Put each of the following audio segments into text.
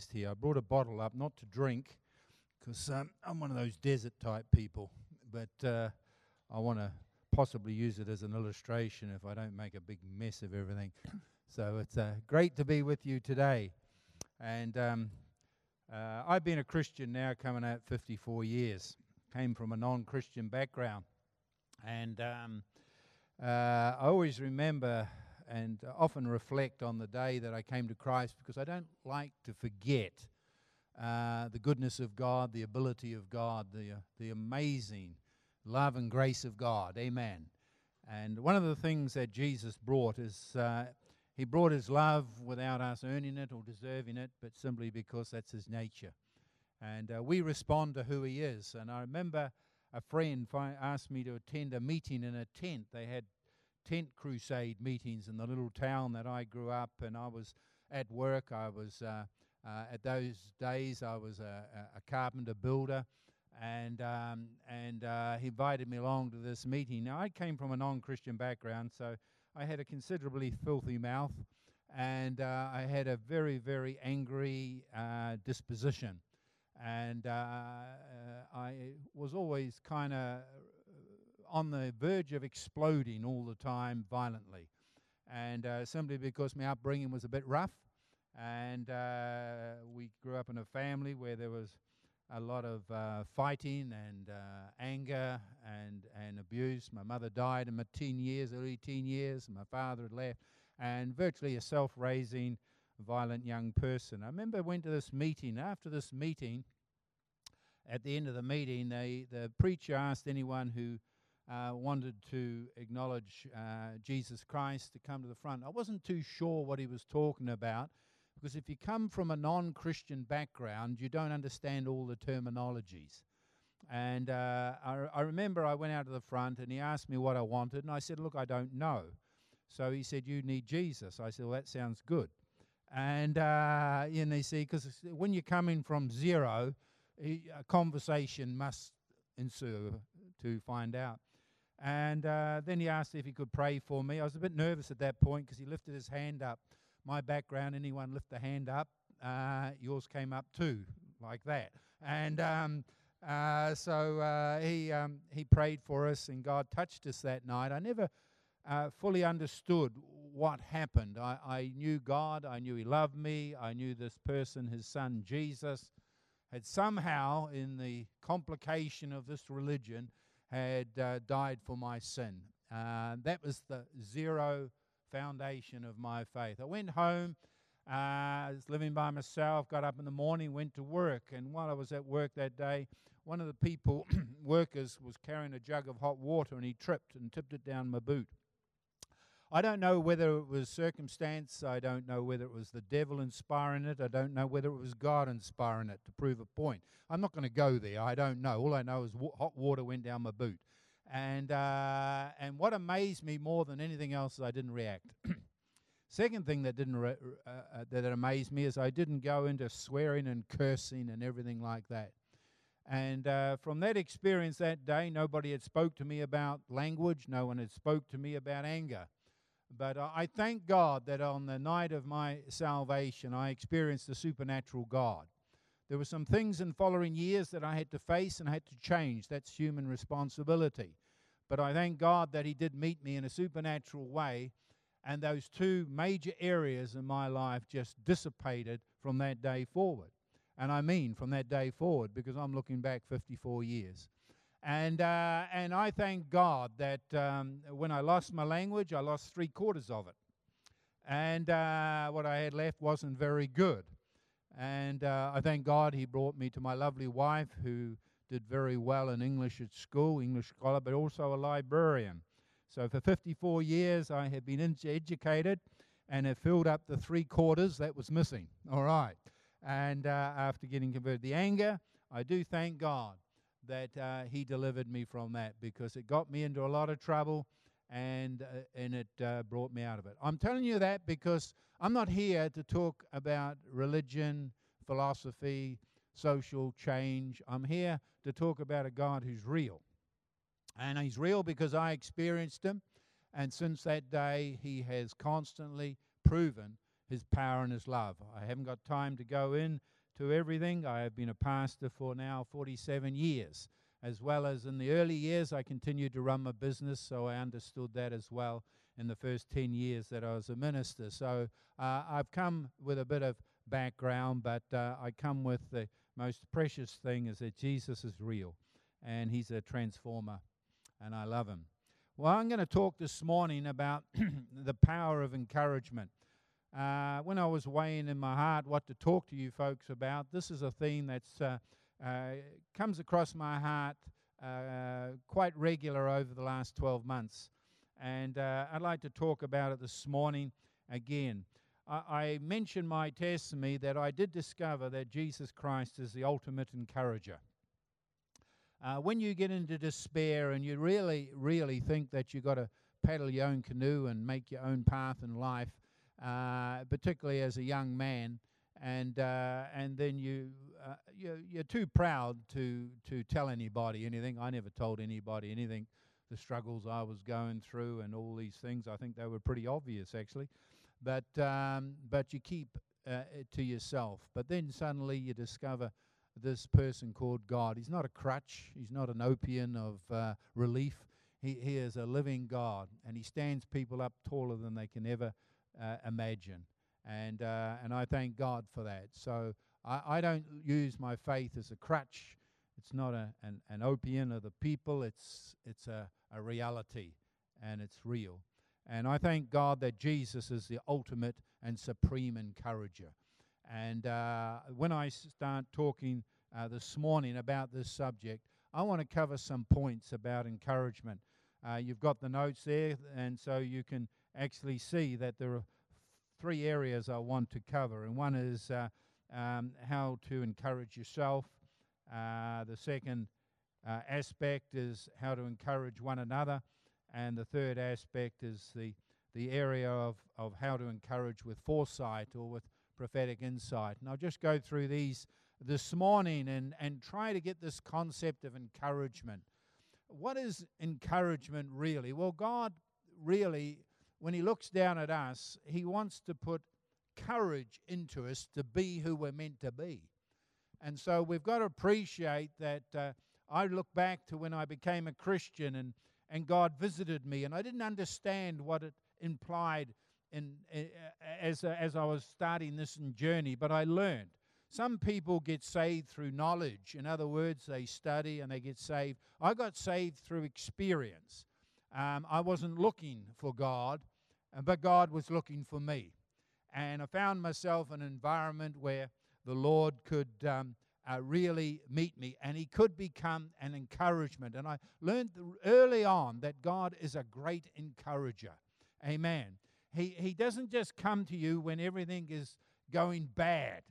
organised here. I brought a bottle up, not to drink, because um, I'm one of those desert type people, but uh, I want to possibly use it as an illustration if I don't make a big mess of everything. so it's uh, great to be with you today. And um, uh, I've been a Christian now coming out 54 years. Came from a non Christian background. And um, uh, I always remember and often reflect on the day that I came to Christ because I don't like to forget uh, the goodness of God, the ability of God, the, uh, the amazing love and grace of God. Amen. And one of the things that Jesus brought is uh, he brought his love without us earning it or deserving it, but simply because that's his nature. And uh, we respond to who he is. And I remember a friend fi- asked me to attend a meeting in a tent. They had tent crusade meetings in the little town that I grew up, and I was at work. I was uh, uh, at those days I was a, a carpenter builder, and um, and uh, he invited me along to this meeting. Now I came from a non-Christian background, so I had a considerably filthy mouth, and uh, I had a very very angry uh, disposition, and uh, I was always kind of on the verge of exploding all the time violently, and simply because my upbringing was a bit rough, and we grew up in a family where there was a lot of uh, fighting and uh, anger and, and abuse. My mother died in my teen years, early teen years, and my father had left, and virtually a self raising, violent young person. I remember I went to this meeting. After this meeting, at the end of the meeting, they, the preacher asked anyone who uh, wanted to acknowledge uh, Jesus Christ to come to the front. I wasn't too sure what he was talking about because if you come from a non Christian background, you don't understand all the terminologies. And uh, I, I, remember I went out to the front and he asked me what I wanted, and I said, Look, I don't know. So he said, You need Jesus. I said, Well, that sounds good. And, uh, you know, see, because when you're coming from zero, a conversation must ensue to find out. And uh, then he asked if he could pray for me. I was a bit nervous at that point because he lifted his hand up my background, anyone lift the hand up, uh, yours came up too, like that. And um, uh, so uh, he, um, he prayed for us, and God touched us that night. I never uh, fully understood what happened. I, I knew God, I knew He loved me, I knew this person, His Son Jesus, had somehow, in the complication of this religion, had uh, died for my sin. Uh, that was the zero foundation of my faith. I went home. Uh, I was living by myself, got up in the morning, went to work. And while I was at work that day, one of the people, workers, was carrying a jug of hot water and he tripped and tipped it down my boot. I don't know whether it was circumstance. I don't know whether it was the devil inspiring it. I don't know whether it was God inspiring it to prove a point. I'm not going to go there. I don't know. All I know is hot water went down my boot. And, uh, and what amazed me more than anything else is I didn't react. Second thing that didn't re- uh, uh, that amazed me is I didn't go into swearing and cursing and everything like that. And uh, from that experience that day, nobody had spoke to me about language. No one had spoke to me about anger. But uh, I thank God that on the night of my salvation, I experienced the supernatural God. There were some things in following years that I had to face and I had to change. That's human responsibility. But I thank God that He did meet me in a supernatural way, and those two major areas in my life just dissipated from that day forward. And I mean from that day forward because I'm looking back 54 years. And, uh, and I thank God that um, when I lost my language, I lost three quarters of it. And uh, what I had left wasn't very good. And uh, I thank God he brought me to my lovely wife who did very well in English at school, English scholar, but also a librarian. So for 54 years, I have been educated and have filled up the three quarters that was missing. All right. And uh, after getting converted, the anger, I do thank God that uh, He delivered me from that because it got me into a lot of trouble and, uh, and it uh, brought me out of it. I'm telling you that because I'm not here to talk about religion, philosophy, social change. I'm here to talk about a God who's real. And he's real because I experienced him. And since that day, he has constantly proven His power and His love. I haven't got time to go in to everything. I have been a pastor for now 47 years. As well as in the early years, I continued to run my business, so I understood that as well in the first 10 years that I was a minister. So uh, I've come with a bit of background, but uh, I come with the most precious thing is that Jesus is real and He's a transformer, and I love Him. Well, I'm going to talk this morning about the power of encouragement. Uh, when I was weighing in my heart what to talk to you folks about, this is a theme that's uh, uh, comes across my heart uh, quite regular over the last 12 months, and uh, I'd like to talk about it this morning again. I, I mentioned my testimony that I did discover that Jesus Christ is the ultimate encourager. Uh, when you get into despair and you really, really think that you've got to paddle your own canoe and make your own path in life, uh, particularly as a young man, and uh, and then you uh, you're, you're too proud to to tell anybody anything. I never told anybody anything. The struggles I was going through and all these things, I think they were pretty obvious actually, but um, but you keep uh, it to yourself. But then suddenly you discover this person called God. He's not a crutch, he's not an opium of uh, relief. He, he is a living God, and he stands people up taller than they can ever uh, imagine. And, uh, and I thank God for that. So I, I don't use my faith as a crutch. It's not a, an, an opium of the people, it's, it's a, a reality, and it's real. And I thank God that Jesus is the ultimate and supreme encourager. And uh, when I start talking uh, this morning about this subject, I want to cover some points about encouragement. Uh, you've got the notes there, and so you can actually see that there are three areas I want to cover. And one is uh, um, how to encourage yourself. Uh, the second uh, aspect is how to encourage one another. And the third aspect is the, the area of, of how to encourage with foresight or with prophetic insight. And I'll just go through these this morning and, and try to get this concept of encouragement. What is encouragement really? Well, God really, when He looks down at us, He wants to put courage into us to be who we're meant to be. And so we've got to appreciate that. Uh, I look back to when I became a Christian and, and God visited me, and I didn't understand what it implied in, uh, as, uh, as I was starting this journey, but I learned. Some people get saved through knowledge. In other words, they study and they get saved. I got saved through experience. Um, I wasn't looking for God, but God was looking for me. And I found myself in an environment where the Lord could um, uh, really meet me and He could become an encouragement. And I learned early on that God is a great encourager. Amen. He, he doesn't just come to you when everything is going bad.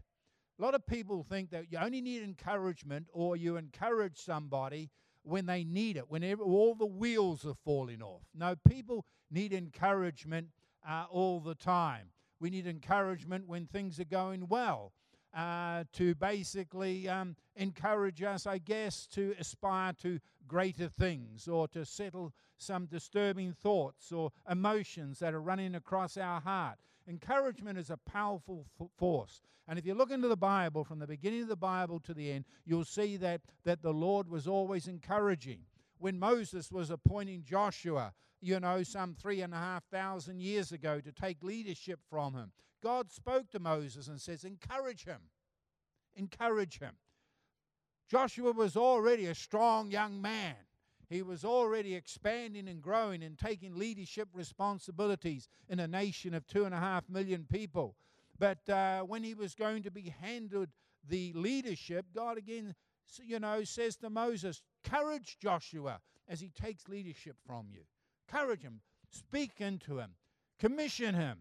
A lot of people think that you only need encouragement or you encourage somebody when they need it, when all the wheels are falling off. No, people need encouragement uh, all the time. We need encouragement when things are going well. Uh, to basically um, encourage us, I guess, to aspire to greater things or to settle some disturbing thoughts or emotions that are running across our heart. Encouragement is a powerful f- force. And if you look into the Bible, from the beginning of the Bible to the end, you'll see that, that the Lord was always encouraging. When Moses was appointing Joshua, you know, some three and a half thousand years ago to take leadership from him, God spoke to Moses and says, Encourage him. Encourage him. Joshua was already a strong young man. He was already expanding and growing and taking leadership responsibilities in a nation of two and a half million people. But uh, when he was going to be handed the leadership, God again, you know, says to Moses, Courage Joshua as he takes leadership from you. Courage him. Speak into him. Commission him.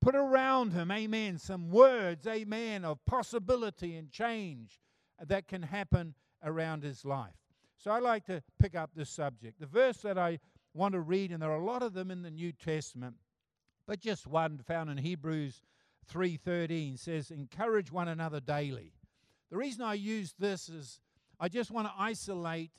Put around him, amen, some words, amen, of possibility and change that can happen around his life. So I like to pick up this subject. The verse that I want to read, and there are a lot of them in the New Testament, but just one found in Hebrews 3:13 says, "Encourage one another daily." The reason I use this is I just want to isolate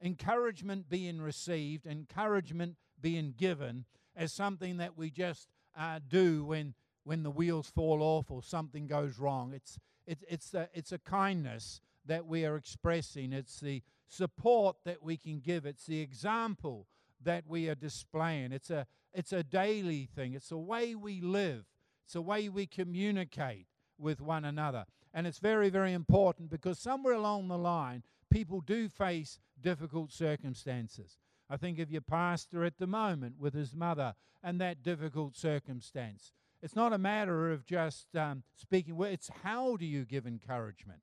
encouragement being received, encouragement being given as something that we just uh, do when, when the wheels fall off or something goes wrong. It's, it's, it's, a, it's a kindness that we are expressing, it's the support that we can give, it's the example that we are displaying. It's a, it's a daily thing, it's the way we live, it's the way we communicate with one another. And it's very, very important because somewhere along the line, people do face difficult circumstances. I think of your pastor at the moment with his mother and that difficult circumstance. It's not a matter of just um, speaking, it's how do you give encouragement?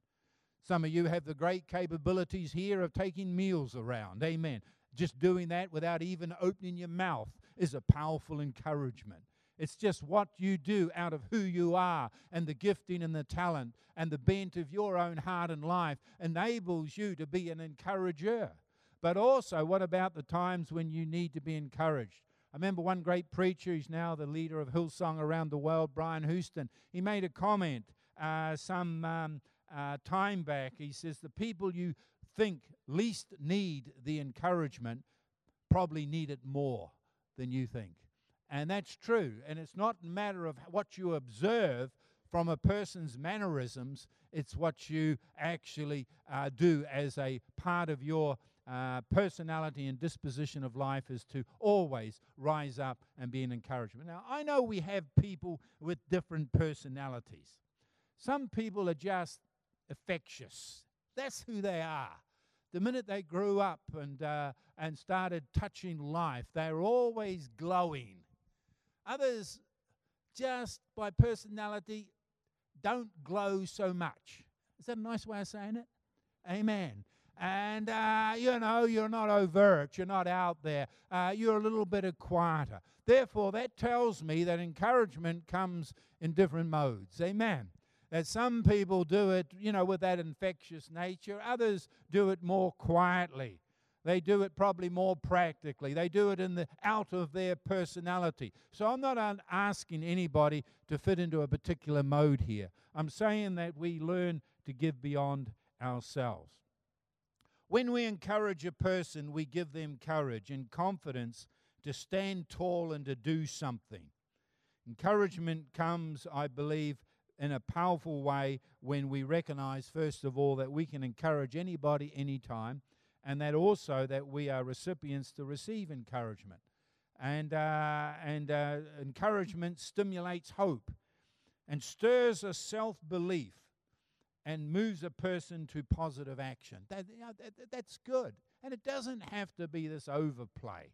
Some of you have the great capabilities here of taking meals around. Amen. Just doing that without even opening your mouth is a powerful encouragement. It's just what you do out of who you are and the gifting and the talent and the bent of your own heart and life enables you to be an encourager. But also, what about the times when you need to be encouraged? I remember one great preacher, he's now the leader of Hillsong around the world, Brian Houston. He made a comment uh, some um, uh, time back. He says, The people you think least need the encouragement probably need it more than you think. And that's true. And it's not a matter of what you observe from a person's mannerisms, it's what you actually uh, do as a part of your uh, personality and disposition of life is to always rise up and be an encouragement. Now, I know we have people with different personalities. Some people are just infectious, that's who they are. The minute they grew up and, uh, and started touching life, they're always glowing. Others, just by personality, don't glow so much. Is that a nice way of saying it? Amen. And, uh, you know, you're not overt, you're not out there, uh, you're a little bit quieter. Therefore, that tells me that encouragement comes in different modes. Amen. That some people do it, you know, with that infectious nature, others do it more quietly. They do it probably more practically. They do it in the out of their personality. So I'm not asking anybody to fit into a particular mode here. I'm saying that we learn to give beyond ourselves. When we encourage a person, we give them courage and confidence to stand tall and to do something. Encouragement comes, I believe, in a powerful way when we recognize, first of all, that we can encourage anybody anytime and that also that we are recipients to receive encouragement. And, uh, and uh, encouragement stimulates hope and stirs a self belief and moves a person to positive action. That, you know, that, that's good. And it doesn't have to be this overplay.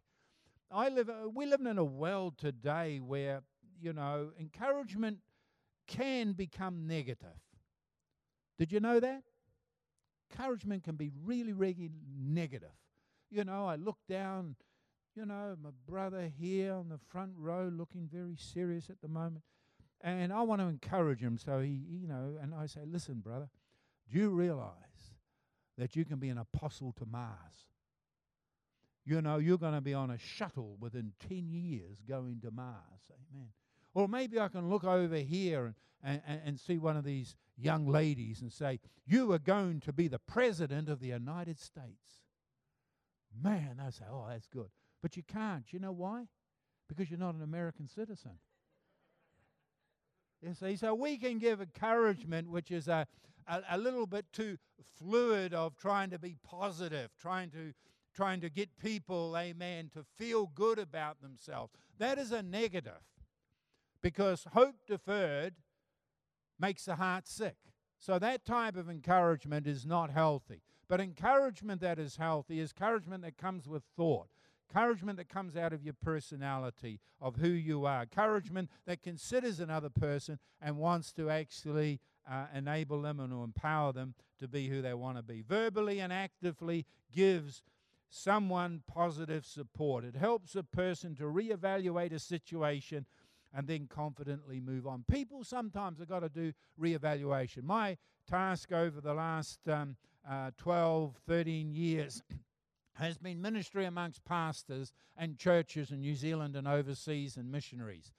I live, uh, we live in a world today where, you know, encouragement can become negative. Did you know that? encouragement can be really, really negative. You know, I look down, you know, my brother here on the front row looking very serious at the moment. And I want to encourage him. So he, you know, and I say, listen, brother, do you realize that you can be an apostle to Mars? You know, you're going to be on a shuttle within 10 years going to Mars. Amen. Or maybe I can look over here and, and, and see one of these young ladies and say, You are going to be the president of the United States. Man, I say, Oh, that's good. But you can't. You know why? Because you're not an American citizen. You see, so we can give encouragement, which is a, a, a, little bit too fluid of trying to be positive, trying to trying to get people, amen, to feel good about themselves. That is a negative. Because hope deferred makes the heart sick. So that type of encouragement is not healthy. But encouragement that is healthy is encouragement that comes with thought. Encouragement that comes out of your personality, of who you are. Encouragement that considers another person and wants to actually uh, enable them and empower them to be who they want to be. Verbally and actively gives someone positive support. It helps a person to reevaluate a situation and then confidently move on. People sometimes have got to do reevaluation. My task over the last um, uh, 12, 13 years has been ministry amongst pastors and churches in New Zealand and overseas and missionaries.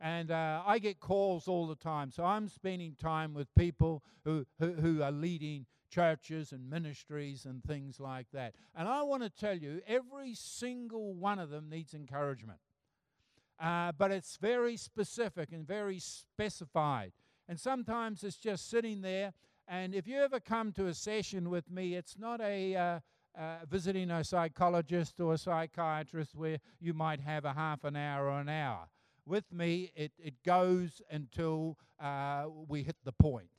And uh, I get calls all the time. So I'm spending time with people who, who, who are leading churches and ministries and things like that. And I want to tell you, every single one of them needs encouragement. Uh, but it's very specific and very specified. And sometimes it's just sitting there. And if you ever come to a session with me, it's not a uh, uh, visiting a psychologist or a psychiatrist where you might have a half an hour or an hour. With me, it, it goes until uh, we hit the point.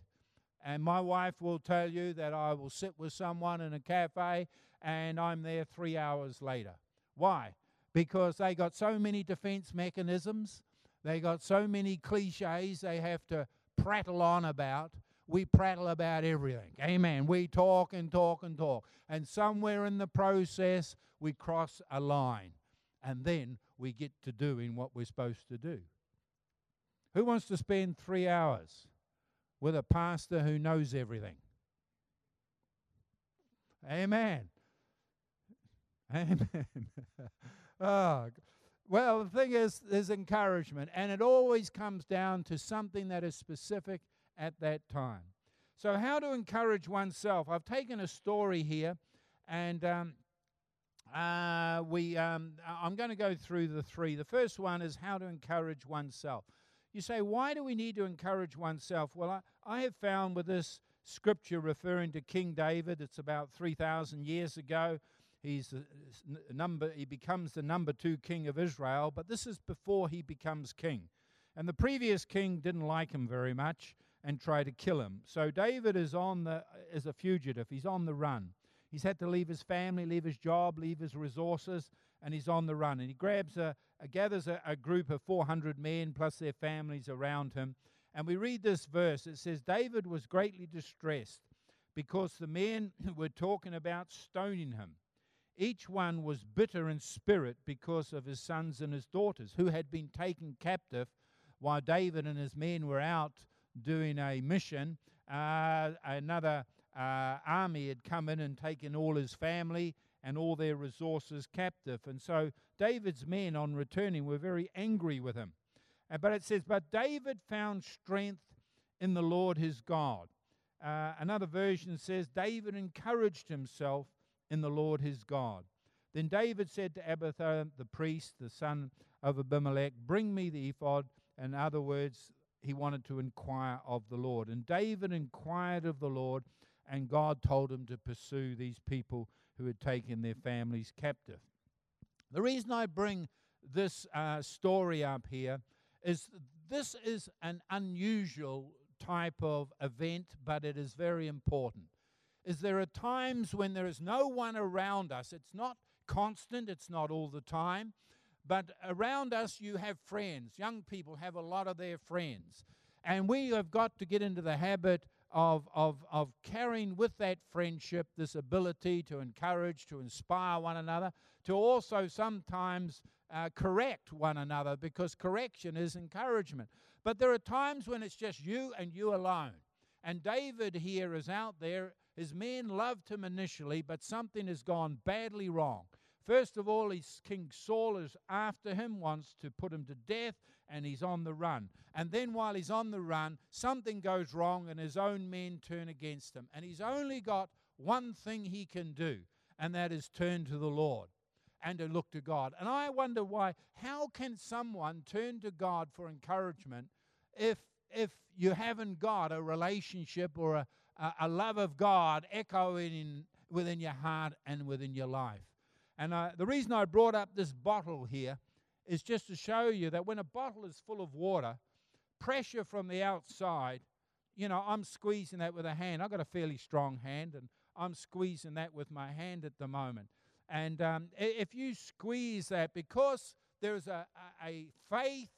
And my wife will tell you that I will sit with someone in a cafe and I'm there three hours later. Why? Because they got so many defense mechanisms, they got so many cliches they have to prattle on about. We prattle about everything. Amen. We talk and talk and talk. And somewhere in the process, we cross a line. And then we get to doing what we're supposed to do. Who wants to spend three hours with a pastor who knows everything? Amen. Amen. oh, well, the thing is, there's encouragement, and it always comes down to something that is specific at that time. So, how to encourage oneself? I've taken a story here, and um, uh, we, um, I'm going to go through the three. The first one is how to encourage oneself. You say, why do we need to encourage oneself? Well, I, I have found with this scripture referring to King David, it's about 3,000 years ago. He's number, he becomes the number two king of Israel, but this is before he becomes king. And the previous king didn't like him very much and tried to kill him. So David is on the is a fugitive. He's on the run. He's had to leave his family, leave his job, leave his resources, and he's on the run. And he grabs a, a gathers a, a group of 400 men plus their families around him. And we read this verse. It says David was greatly distressed because the men were talking about stoning him. Each one was bitter in spirit because of his sons and his daughters, who had been taken captive while David and his men were out doing a mission. Uh, another uh, army had come in and taken all his family and all their resources captive. And so David's men, on returning, were very angry with him. Uh, but it says, But David found strength in the Lord his God. Uh, another version says, David encouraged himself in the Lord his God. Then David said to Abiathar the priest, the son of Abimelech, Bring me the ephod. In other words, he wanted to inquire of the Lord. And David inquired of the Lord, and God told him to pursue these people who had taken their families captive. The reason I bring this uh, story up here is this is an unusual type of event, but it is very important is there are times when there is no one around us. It's not constant, it's not all the time, but around us you have friends. Young people have a lot of their friends. And we have got to get into the habit of, of, of carrying with that friendship this ability to encourage, to inspire one another, to also sometimes uh, correct one another because correction is encouragement. But there are times when it's just you and you alone. And David here is out there his men loved him initially, but something has gone badly wrong. First of all, he's, King Saul is after him, wants to put him to death, and he's on the run. And then while he's on the run, something goes wrong, and his own men turn against him. And he's only got one thing he can do, and that is turn to the Lord and to look to God. And I wonder why, how can someone turn to God for encouragement if if you haven't got a relationship or a, a, love of God echoing in, within your heart and within your life. And uh, the reason I brought up this bottle here is just to show you that when a bottle is full of water, pressure from the outside, you know, I'm squeezing that with a hand. I've got a fairly strong hand, and I'm squeezing that with my hand at the moment. And um, if you squeeze that, because there's a, a faith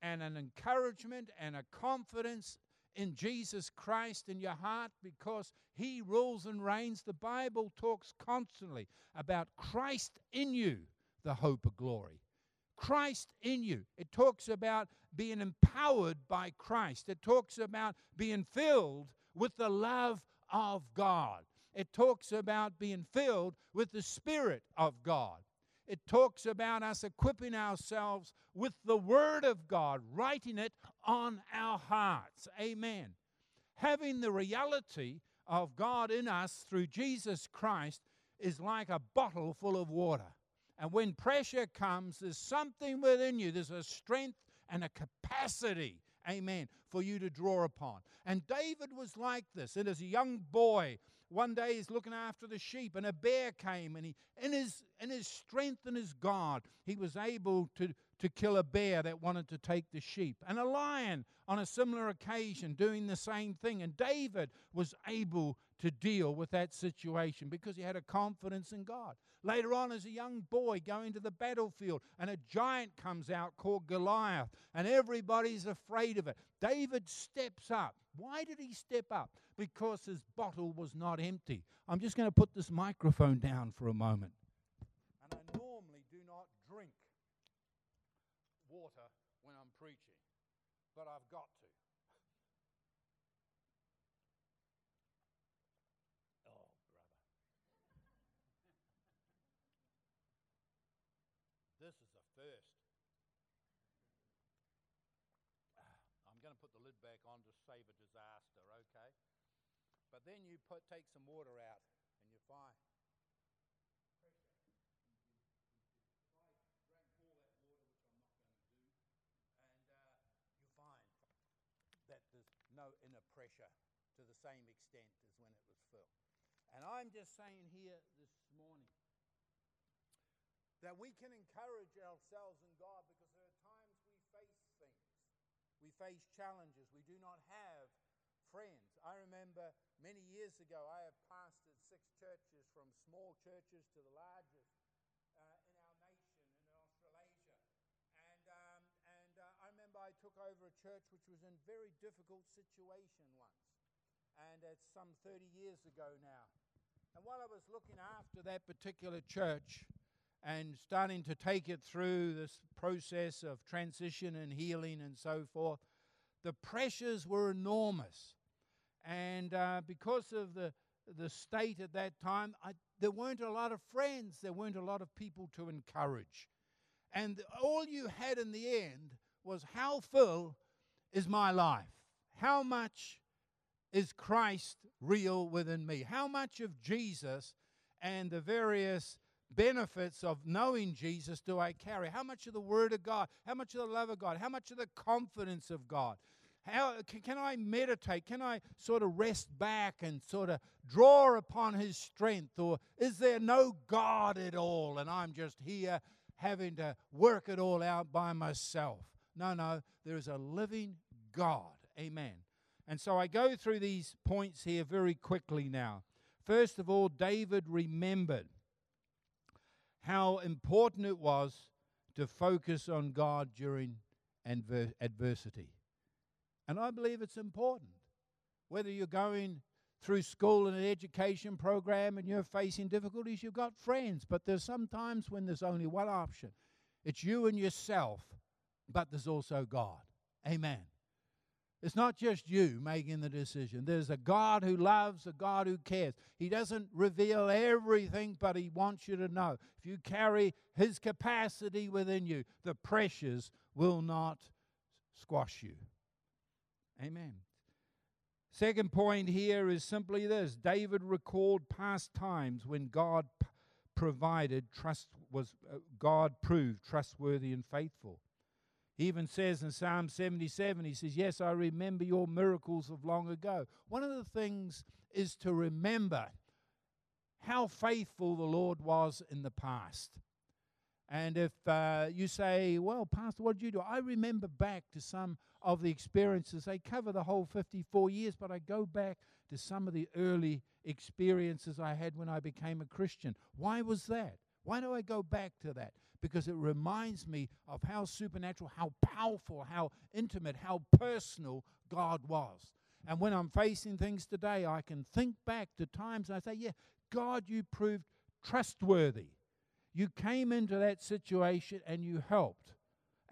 and an encouragement and a confidence in Jesus Christ in your heart because He rules and reigns. The Bible talks constantly about Christ in you, the hope of glory. Christ in you. It talks about being empowered by Christ. It talks about being filled with the love of God. It talks about being filled with the Spirit of God. It talks about us equipping ourselves with the Word of God, writing it on our hearts. Amen. Having the reality of God in us through Jesus Christ is like a bottle full of water. And when pressure comes, there's something within you, there's a strength and a capacity, amen, for you to draw upon. And David was like this. And as a young boy, one day he's looking after the sheep, and a bear came, and he, in his, in his strength and his God, he was able to, to kill a bear that wanted to take the sheep, and a lion on a similar occasion doing the same thing. And David was able to deal with that situation because he had a confidence in God. Later on, as a young boy going to the battlefield, and a giant comes out called Goliath, and everybody's afraid of it. David steps up. Why did he step up? Because his bottle was not empty. I'm just going to put this microphone down for a moment. And I normally do not drink water when I'm preaching, but I've got to. oh, brother. This is a first. I'm going to put the lid back on to save a disaster, okay? But then you put take some water out and you find that there's no inner pressure to the same extent as when it was filled. And I'm just saying here this morning that we can encourage ourselves in God because there are times we face things. We face challenges. We do not have friends. I remember many years ago, I have pastored six churches from small churches to the largest uh, in our nation, in Australasia. And, um, and uh, I remember I took over a church which was in very difficult situation once. And it's some 30 years ago now. And while I was looking after that particular church, and starting to take it through this process of transition and healing and so forth, the pressures were enormous. And uh, because of the, the state at that time, I, there weren't a lot of friends, there weren't a lot of people to encourage. And all you had in the end was how full is my life? How much is Christ real within me? How much of Jesus and the various benefits of knowing Jesus do I carry? How much of the Word of God? How much of the love of God? How much of the confidence of God? How can, can I meditate? Can I sort of rest back and sort of draw upon His strength? Or is there no God at all and I'm just here having to work it all out by myself? No, no, there is a living God. Amen. And so I go through these points here very quickly now. First of all, David remembered how important it was to focus on God during adver- adversity. And I believe it's important. Whether you're going through school and an education program and you're facing difficulties, you've got friends. But there's sometimes when there's only one option it's you and yourself, but there's also God. Amen. It's not just you making the decision. There's a God who loves, a God who cares. He doesn't reveal everything, but He wants you to know. If you carry His capacity within you, the pressures will not squash you. Amen. Second point here is simply this David recalled past times when God provided trust was uh, God proved trustworthy and faithful. Even says in Psalm 77, he says, Yes, I remember your miracles of long ago. One of the things is to remember how faithful the Lord was in the past. And if uh, you say, Well, Pastor, what did you do? I remember back to some of the experiences. They cover the whole 54 years, but I go back to some of the early experiences I had when I became a Christian. Why was that? Why do I go back to that? Because it reminds me of how supernatural, how powerful, how intimate, how personal God was. And when I'm facing things today, I can think back to times I say, Yeah, God, you proved trustworthy. You came into that situation and you helped.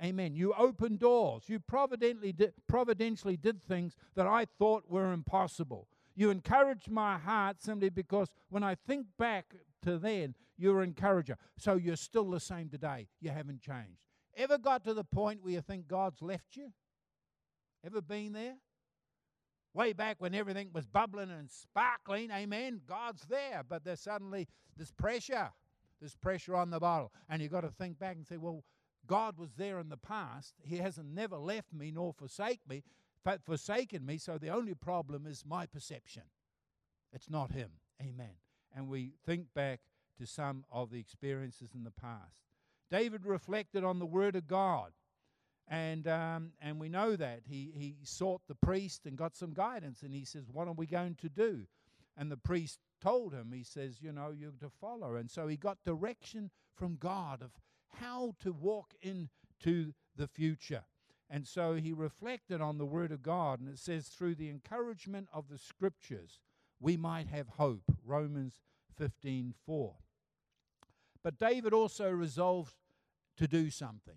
Amen. You opened doors. You providentially did, providentially did things that I thought were impossible. You encouraged my heart simply because when I think back to then, you're an encourager. So you're still the same today. You haven't changed. Ever got to the point where you think God's left you? Ever been there? Way back when everything was bubbling and sparkling, amen, God's there. But there's suddenly this pressure, There's pressure on the bottle. And you've got to think back and say, well, God was there in the past. He hasn't never left me nor forsake me, forsaken me. So the only problem is my perception. It's not Him. Amen. And we think back to some of the experiences in the past. David reflected on the Word of God. And, um, and we know that. He, he sought the priest and got some guidance. And he says, What are we going to do? And the priest told him, He says, You know, you're to follow. And so he got direction from God of how to walk into the future. And so he reflected on the Word of God. And it says, Through the encouragement of the Scriptures, we might have hope. Romans 15 4. But David also resolved to do something.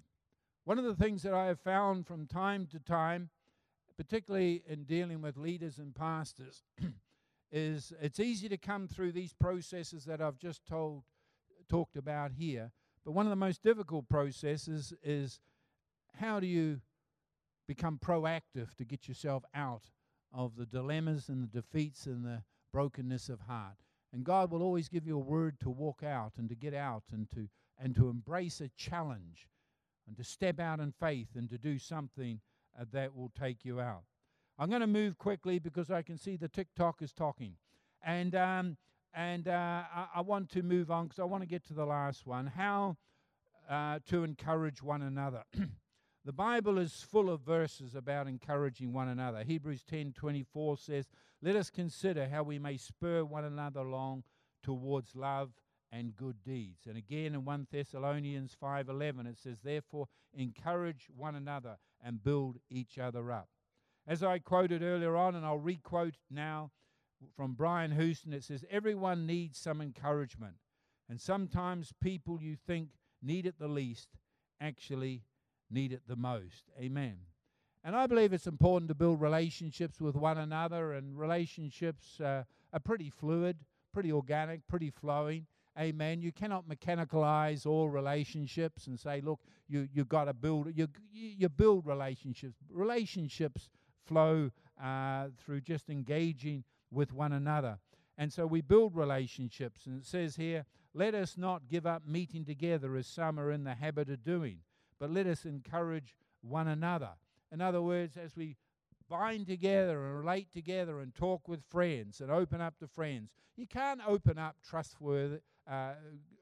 One of the things that I have found from time to time, particularly in dealing with leaders and pastors, is it's easy to come through these processes that I've just told talked about here. But one of the most difficult processes is how do you become proactive to get yourself out of the dilemmas and the defeats and the brokenness of heart. And God will always give you a word to walk out and to get out and to and to embrace a challenge and to step out in faith and to do something uh, that will take you out. I'm going to move quickly because I can see the TikTok is talking. And, um, and uh, I, I, want to move on because I want to get to the last one how uh, to encourage one another. the Bible is full of verses about encouraging one another. Hebrews 10:24 says, Let us consider how we may spur one another along towards love and good deeds. And again in 1 Thessalonians 5:11 it says therefore encourage one another and build each other up. As I quoted earlier on and I'll requote now from Brian Houston it says everyone needs some encouragement and sometimes people you think need it the least actually need it the most. Amen. And I believe it's important to build relationships with one another, and relationships uh, are pretty fluid, pretty organic, pretty flowing. Amen. You cannot mechanicalize all relationships and say, look, you you got to build you you build relationships. Relationships flow uh, through just engaging with one another, and so we build relationships. And it says here, let us not give up meeting together as some are in the habit of doing, but let us encourage one another. In other words, as we bind together and relate together and talk with friends and open up to friends. You can't open up trustworthy, uh,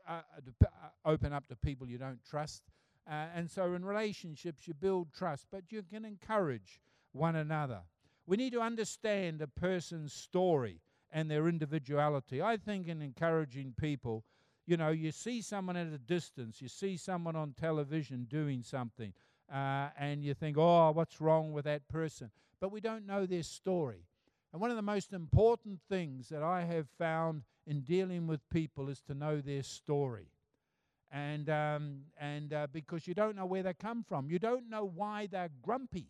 uh, uh, open up to people you don't trust. Uh, and so in relationships, you build trust, but you can encourage one another. We need to understand a person's story and their individuality. I think in encouraging people, you know, you see someone at a distance, you see someone on television doing something, uh, and you think, oh, what's wrong with that person? But we don't know their story. And one of the most important things that I have found in dealing with people is to know their story. And, um, and uh, because you don't know where they come from, you don't know why they're grumpy.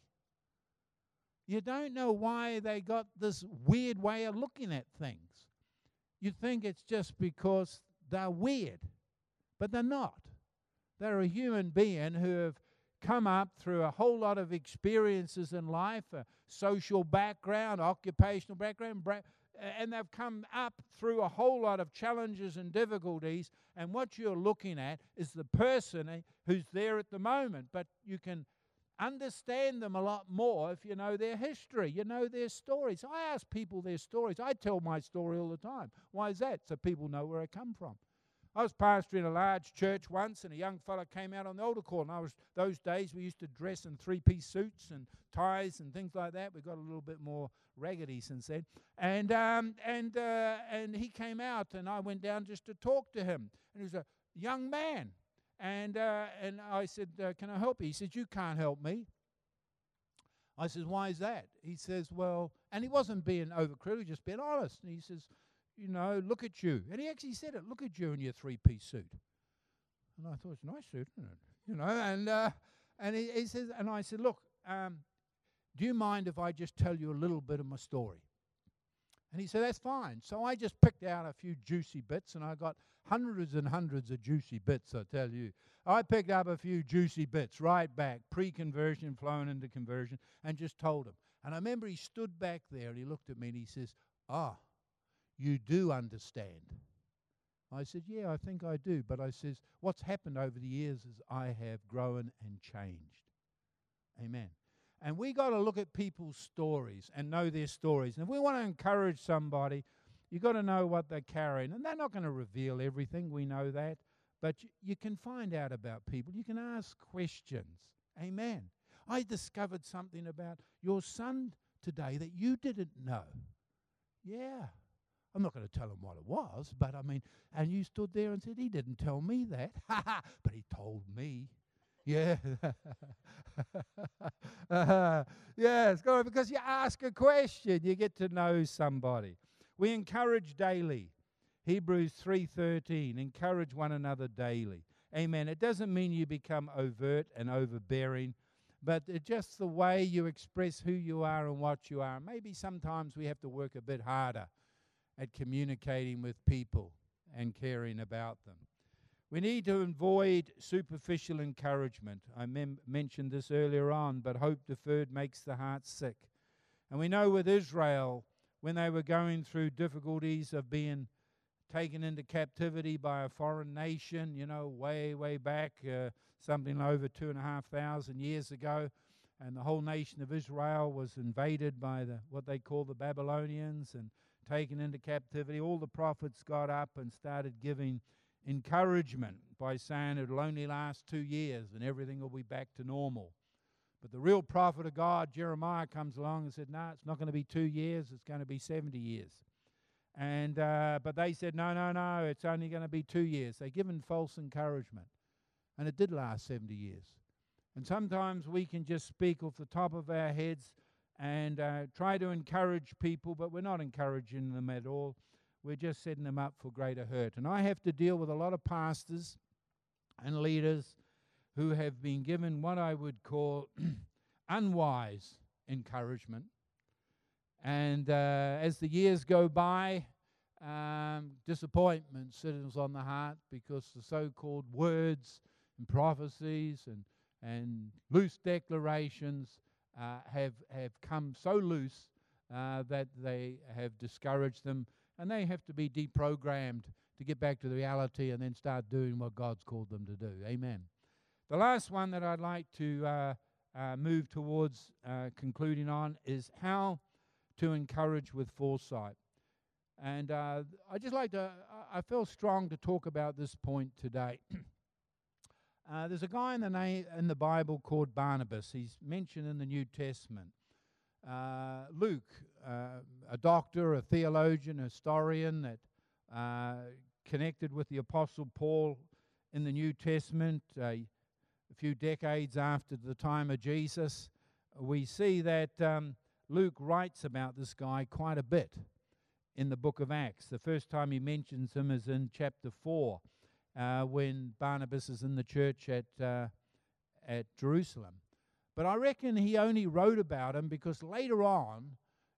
You don't know why they got this weird way of looking at things. You think it's just because they're weird, but they're not. They're a human being who have come up through a whole lot of experiences in life, a social background, occupational background, and they've come up through a whole lot of challenges and difficulties. And what you're looking at is the person eh, who's there at the moment, but you can understand them a lot more if you know their history, you know their stories. I ask people their stories. I tell my story all the time. Why is that? So people know where I come from. I was pastoring a large church once, and a young fellow came out on the altar call. And I was those days we used to dress in three-piece suits and ties and things like that. We got a little bit more raggedy since then. And um, and uh, and he came out, and I went down just to talk to him. And he was a young man, and uh, and I said, uh, "Can I help you?" He said, "You can't help me." I says, "Why is that?" He says, "Well," and he wasn't being overcritical, just being honest. And he says, you know, look at you. And he actually said it, look at you in your three piece suit. And I thought, it's a nice suit, isn't it? You know, and, uh, and he, he, says, and I said, look, um, do you mind if I just tell you a little bit of my story? And he said, that's fine. So I just picked out a few juicy bits, and I got hundreds and hundreds of juicy bits, I tell you. I picked up a few juicy bits right back, pre conversion, flown into conversion, and just told him. And I remember he stood back there and he looked at me and he says, Ah, you do understand. I said, Yeah, I think I do. But I says, What's happened over the years is I have grown and changed. Amen. And we got to look at people's stories and know their stories. And if we want to encourage somebody, you've got to know what they're carrying. And they're not going to reveal everything, we know that. But you, you can find out about people. You can ask questions. Amen. I discovered something about your son today that you didn't know. Yeah. I'm not going to tell him what it was, but I mean, and you stood there and said, He didn't tell me that. Ha ha, but he told me. Yeah. uh, yes, because you ask a question, you get to know somebody. We encourage daily. Hebrews 3:13 encourage one another daily. Amen. It doesn't mean you become overt and overbearing, but just the way you express who you are and what you are. Maybe sometimes we have to work a bit harder at communicating with people and caring about them. We need to avoid superficial encouragement. I mem- mentioned this earlier on, but hope deferred makes the heart sick. And we know with Israel, when they were going through difficulties of being taken into captivity by a foreign nation, you know, way, way back, uh, something over two and a half thousand years ago, and the whole nation of Israel was invaded by the what they call the Babylonians and taken into captivity. All the prophets got up and started giving encouragement by saying it'll only last two years and everything will be back to normal. But the real prophet of God, Jeremiah, comes along and said, No, it's not going to be two years, it's going to be 70 years. And uh, but they said, No, no, no, it's only going to be two years. They given false encouragement. And it did last 70 years. And sometimes we can just speak off the top of our heads and uh, try to encourage people, but we're not encouraging them at all. We're just setting them up for greater hurt. And I have to deal with a lot of pastors and leaders who have been given what I would call unwise encouragement. And uh, as the years go by, um, disappointment settles on the heart because the so called words and prophecies and, and loose declarations uh, have, have come so loose uh, that they have discouraged them and they have to be deprogrammed to get back to the reality and then start doing what God's called them to do. Amen. The last one that I'd like to uh, uh, move towards uh, concluding on is how to encourage with foresight. And uh, I just like to, I feel strong to talk about this point today. uh, there's a guy in the, na- in the Bible called Barnabas. He's mentioned in the New Testament. Uh, Luke, a doctor, a theologian, a historian that uh, connected with the Apostle Paul in the New Testament a few decades after the time of Jesus. We see that um, Luke writes about this guy quite a bit in the book of Acts. The first time he mentions him is in chapter 4 uh, when Barnabas is in the church at, uh, at Jerusalem. But I reckon he only wrote about him because later on,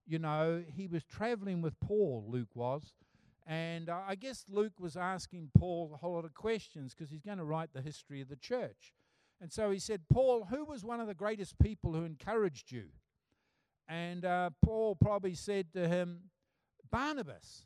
you know, he was traveling with Paul, Luke was. And uh, I guess Luke was asking Paul a whole lot of questions because he's going to write the history of the church. And so he said, Paul, who was one of the greatest people who encouraged you? And uh, Paul probably said to him, Barnabas.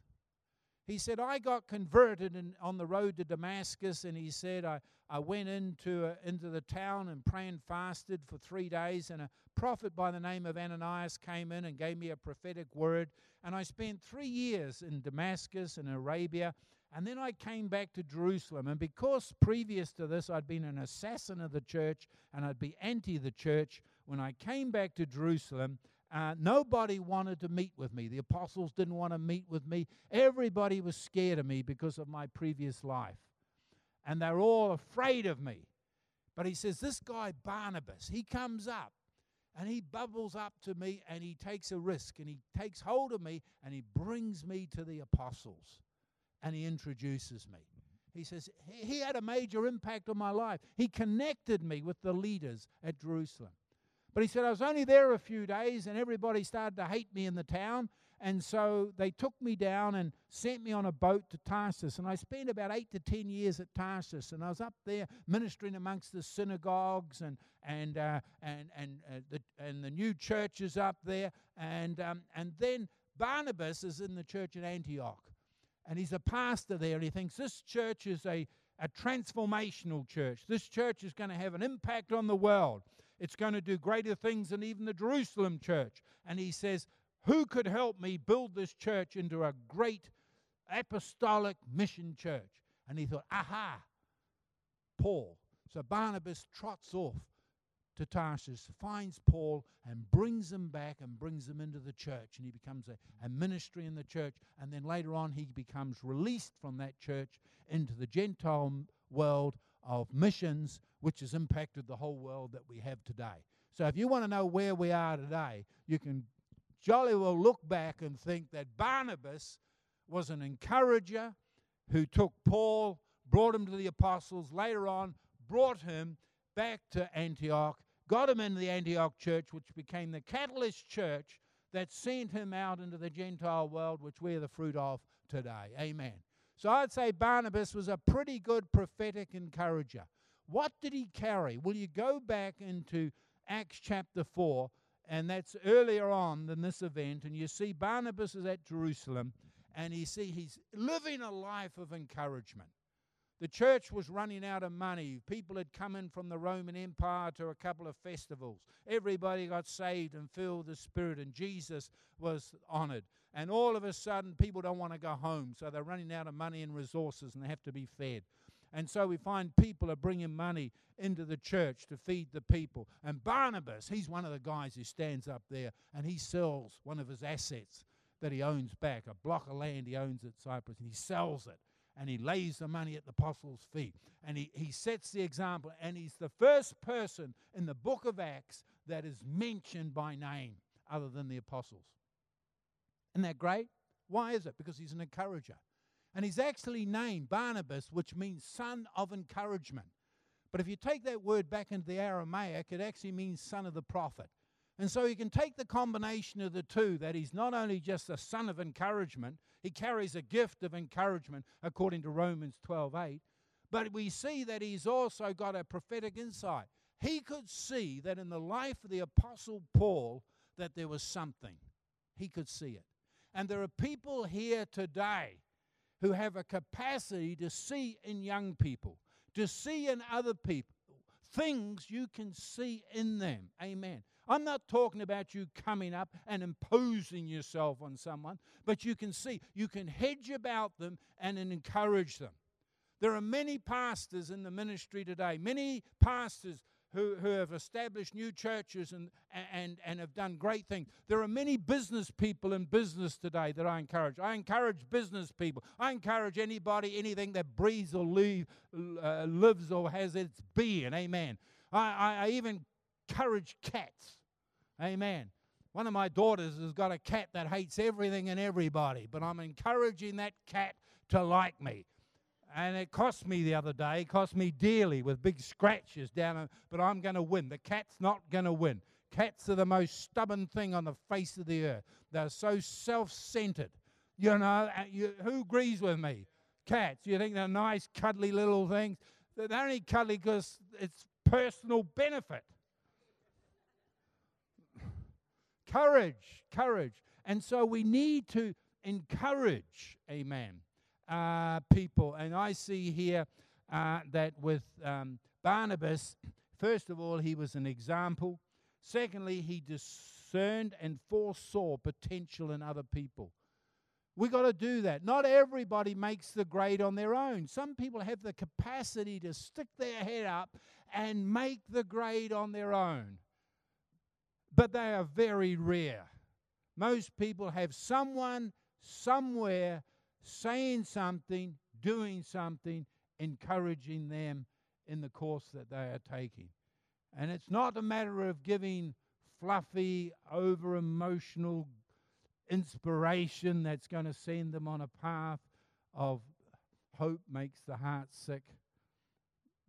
He said, I got converted in, on the road to Damascus, and he said, I, I went into, uh, into the town and prayed and fasted for three days, and a prophet by the name of Ananias came in and gave me a prophetic word. And I spent three years in Damascus and Arabia, and then I came back to Jerusalem. And because previous to this I'd been an assassin of the church and I'd be anti the church, when I came back to Jerusalem, uh, nobody wanted to meet with me. The apostles didn't want to meet with me. Everybody was scared of me because of my previous life. And they're all afraid of me. But he says, This guy, Barnabas, he comes up and he bubbles up to me and he takes a risk and he takes hold of me and he brings me to the apostles and he introduces me. He says, He had a major impact on my life. He connected me with the leaders at Jerusalem. But he said, I was only there a few days and everybody started to hate me in the town. And so they took me down and sent me on a boat to Tarsus. And I spent about eight to ten years at Tarsus. And I was up there ministering amongst the synagogues and, and, uh, and, and, uh, the, and the new churches up there. And, um, and then Barnabas is in the church at Antioch. and he's a pastor there, and he thinks this church is a, a transformational church. This church is going to have an impact on the world. It's going to do greater things than even the Jerusalem church. And he says, Who could help me build this church into a great apostolic mission church? And he thought, Aha, Paul. So Barnabas trots off to Tarsus, finds Paul and brings him back and brings him into the church. And he becomes a, a, ministry in the church. And then later on, he becomes released from that church into the Gentile world of missions, which has impacted the whole world that we have today. So if you want to know where we are today, you can jolly well look back and think that Barnabas was an encourager who took Paul, brought him to the apostles, later on brought him back to Antioch, got him into the Antioch church, which became the catalyst church that sent him out into the Gentile world, which we're the fruit of today. Amen. So I'd say Barnabas was a pretty good prophetic encourager. What did he carry? Well, you go back into Acts chapter 4, and that's earlier on than this event, and you see Barnabas is at Jerusalem, and you see he's living a life of encouragement. The church was running out of money. People had come in from the Roman Empire to a couple of festivals. Everybody got saved and filled with the Spirit, and Jesus was honored. And all of a sudden, people don't want to go home, so they're running out of money and resources, and they have to be fed. And so we find people are bringing money into the church to feed the people. And Barnabas, he's one of the guys who stands up there and he sells one of his assets that he owns back, a block of land he owns at Cyprus, and he sells it and he lays the money at the apostles' feet. And he, he sets the example. And he's the first person in the book of Acts that is mentioned by name other than the apostles. Isn't that great? Why is it? Because he's an encourager. And he's actually named Barnabas, which means son of encouragement. But if you take that word back into the Aramaic, it actually means son of the prophet. And so you can take the combination of the two that he's not only just a son of encouragement, he carries a gift of encouragement according to Romans 12:8, but we see that he's also got a prophetic insight. He could see that in the life of the apostle Paul that there was something. He could see it. And there are people here today who have a capacity to see in young people, to see in other people things you can see in them. Amen. I'm not talking about you coming up and imposing yourself on someone, but you can see, you can hedge about them and encourage them. There are many pastors in the ministry today, many pastors who, who have established new churches and, and, and have done great things. There are many business people in business today that I encourage. I encourage business people. I encourage anybody, anything that breathes or leave, uh, lives or has its being. Amen. I, I, I even encourage cats. Amen. One of my daughters has got a cat that hates everything and everybody, but I'm encouraging that cat to like me. And it cost me the other day, it cost me dearly with big scratches down, but I'm going to win. The cat's not going to win. Cats are the most stubborn thing on the face of the earth. They're so self centered. You know, you, who agrees with me? Cats. You think they're nice, cuddly little things? They're only cuddly because it's personal benefit. Courage, courage. And so we need to encourage, amen, uh, people. And I see here uh, that with um, Barnabas, first of all, he was an example. Secondly, he discerned and foresaw potential in other people. We got to do that. Not everybody makes the grade on their own. Some people have the capacity to stick their head up and make the grade on their own but they are very rare. Most people have someone somewhere saying something, doing something, encouraging them in the course that they are taking. And it's not a matter of giving fluffy, over emotional inspiration that's going to send them on a path of hope makes the heart sick,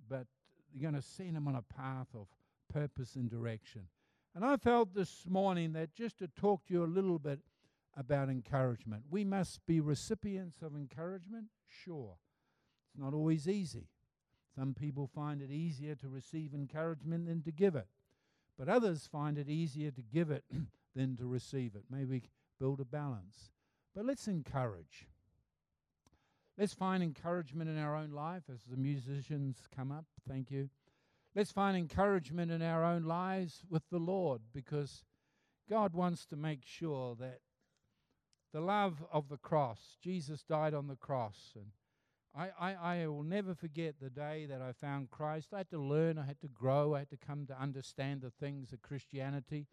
but you're going to send them on a path of purpose and direction. And I felt this morning that just to talk to you a little bit about encouragement. We must be recipients of encouragement, sure. It's not always easy. Some people find it easier to receive encouragement than to give it, but others find it easier to give it than to receive it. Maybe build a balance. But let's encourage. Let's find encouragement in our own life as the musicians come up. Thank you. Let's find encouragement in our own lives with the Lord because God wants to make sure that the love of the cross, Jesus died on the cross. And I, I, I will never forget the day that I found Christ. I had to learn, I had to grow, I had to come to understand the things of Christianity.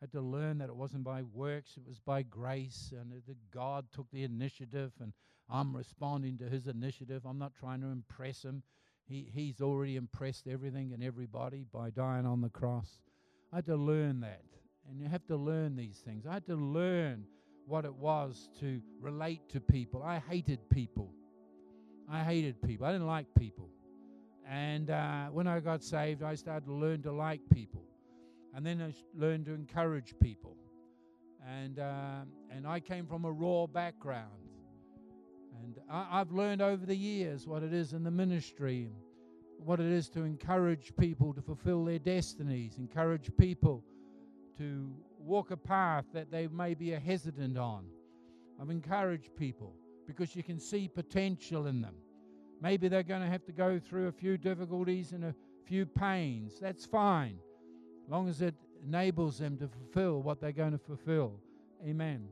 I had to learn that it wasn't by works, it was by grace, and that God took the initiative, and I'm responding to his initiative. I'm not trying to impress him. He, he's already impressed everything and everybody by dying on the cross. I had to learn that. And you have to learn these things. I had to learn what it was to relate to people. I hated people. I hated people. I didn't like people. And uh, when I got saved, I started to learn to like people. And then I learned to encourage people. And, uh, and I came from a raw background. And I, I've learned over the years what it is in the ministry, what it is to encourage people to fulfill their destinies, encourage people to walk a path that they may be hesitant on. I've encouraged people because you can see potential in them. Maybe they're going to have to go through a few difficulties and a few pains. That's fine, long as it enables them to fulfill what they're going to fulfill. Amen.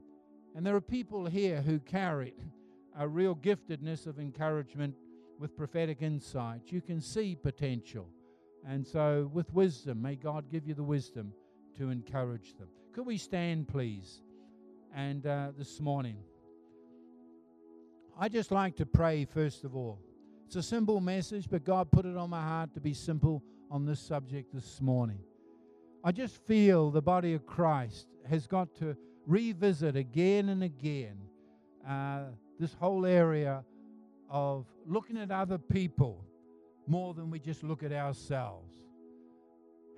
And there are people here who carry a real giftedness of encouragement with prophetic insight. You can see potential. And so, with wisdom, may God give you the wisdom to encourage them. Could we stand, please? And uh, this morning, I just like to pray, first of all. It's a simple message, but God put it on my heart to be simple on this subject this morning. I just feel the body of Christ has got to revisit again and again uh, this whole area of looking at other people more than we just look at ourselves.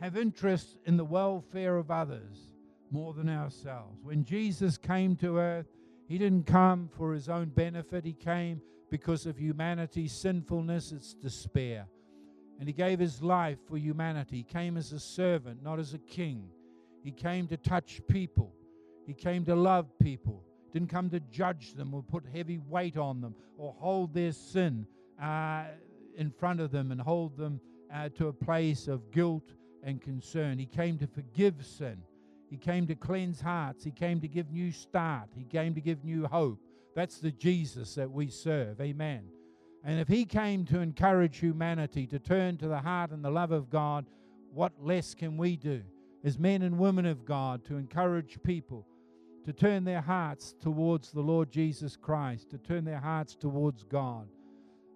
Have interest in the welfare of others more than ourselves. When Jesus came to earth, he didn't come for his own benefit, he came because of humanity's sinfulness, its despair. And he gave his life for humanity. He came as a servant, not as a king. He came to touch people. He came to love people didn't come to judge them or put heavy weight on them or hold their sin uh, in front of them and hold them uh, to a place of guilt and concern. He came to forgive sin. He came to cleanse hearts. He came to give new start. He came to give new hope. That's the Jesus that we serve. Amen. And if he came to encourage humanity to turn to the heart and the love of God, what less can we do as men and women of God to encourage people to turn their hearts towards the Lord Jesus Christ, to turn their hearts towards God,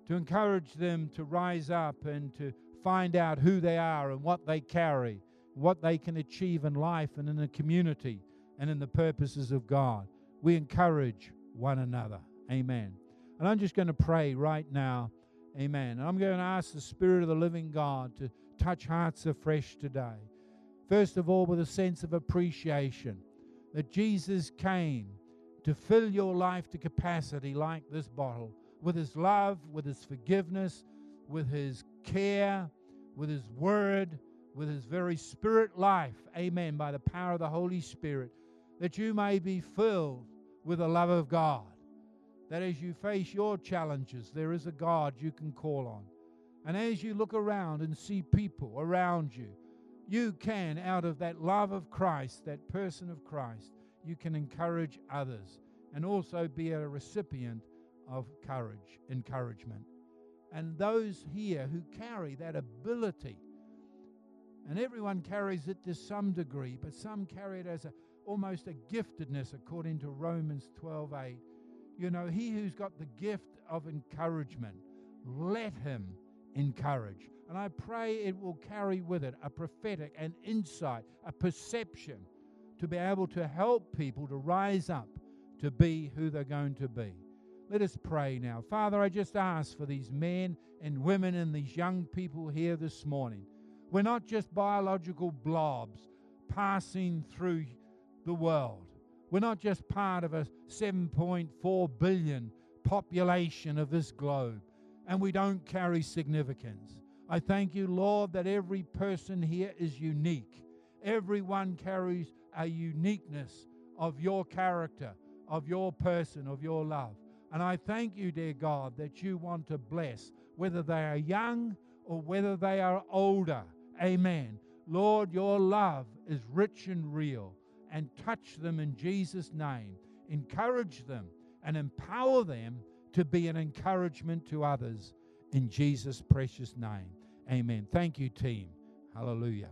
to encourage them to rise up and to find out who they are and what they carry, what they can achieve in life and in the community and in the purposes of God. We encourage one another. Amen. And I'm just going to pray right now. Amen. And I'm going to ask the Spirit of the living God to touch hearts afresh today. First of all, with a sense of appreciation that Jesus came to fill your life to capacity like this bottle with his love, with his forgiveness, with his care, with his word, with his very spirit life. Amen. By the power of the Holy Spirit, that you may be filled with the love of God. That as you face your challenges, there is a God you can call on. And as you look around and see people around you you can, out of that love of Christ, that person of Christ, you can encourage others and also be a recipient of courage, encouragement. And those here who carry that ability, and everyone carries it to some degree, but some carry it as a, almost a giftedness, according to Romans 12 8. You know, he who's got the gift of encouragement, let him encourage. And I pray it will carry with it a prophetic, an insight, a perception to be able to help people to rise up to be who they're going to be. Let us pray now. Father, I just ask for these men and women and these young people here this morning. We're not just biological blobs passing through the world. We're not just part of a 7.4 billion population of this globe, and we don't carry significance. I thank you, Lord, that every person here is unique. Everyone carries a uniqueness of your character, of your person, of your love. And I thank you, dear God, that you want to bless, whether they are young or whether they are older. Amen. Lord, your love is rich and real. And touch them in Jesus' name. Encourage them and empower them to be an encouragement to others in Jesus' precious name. Amen. Thank you, team. Hallelujah.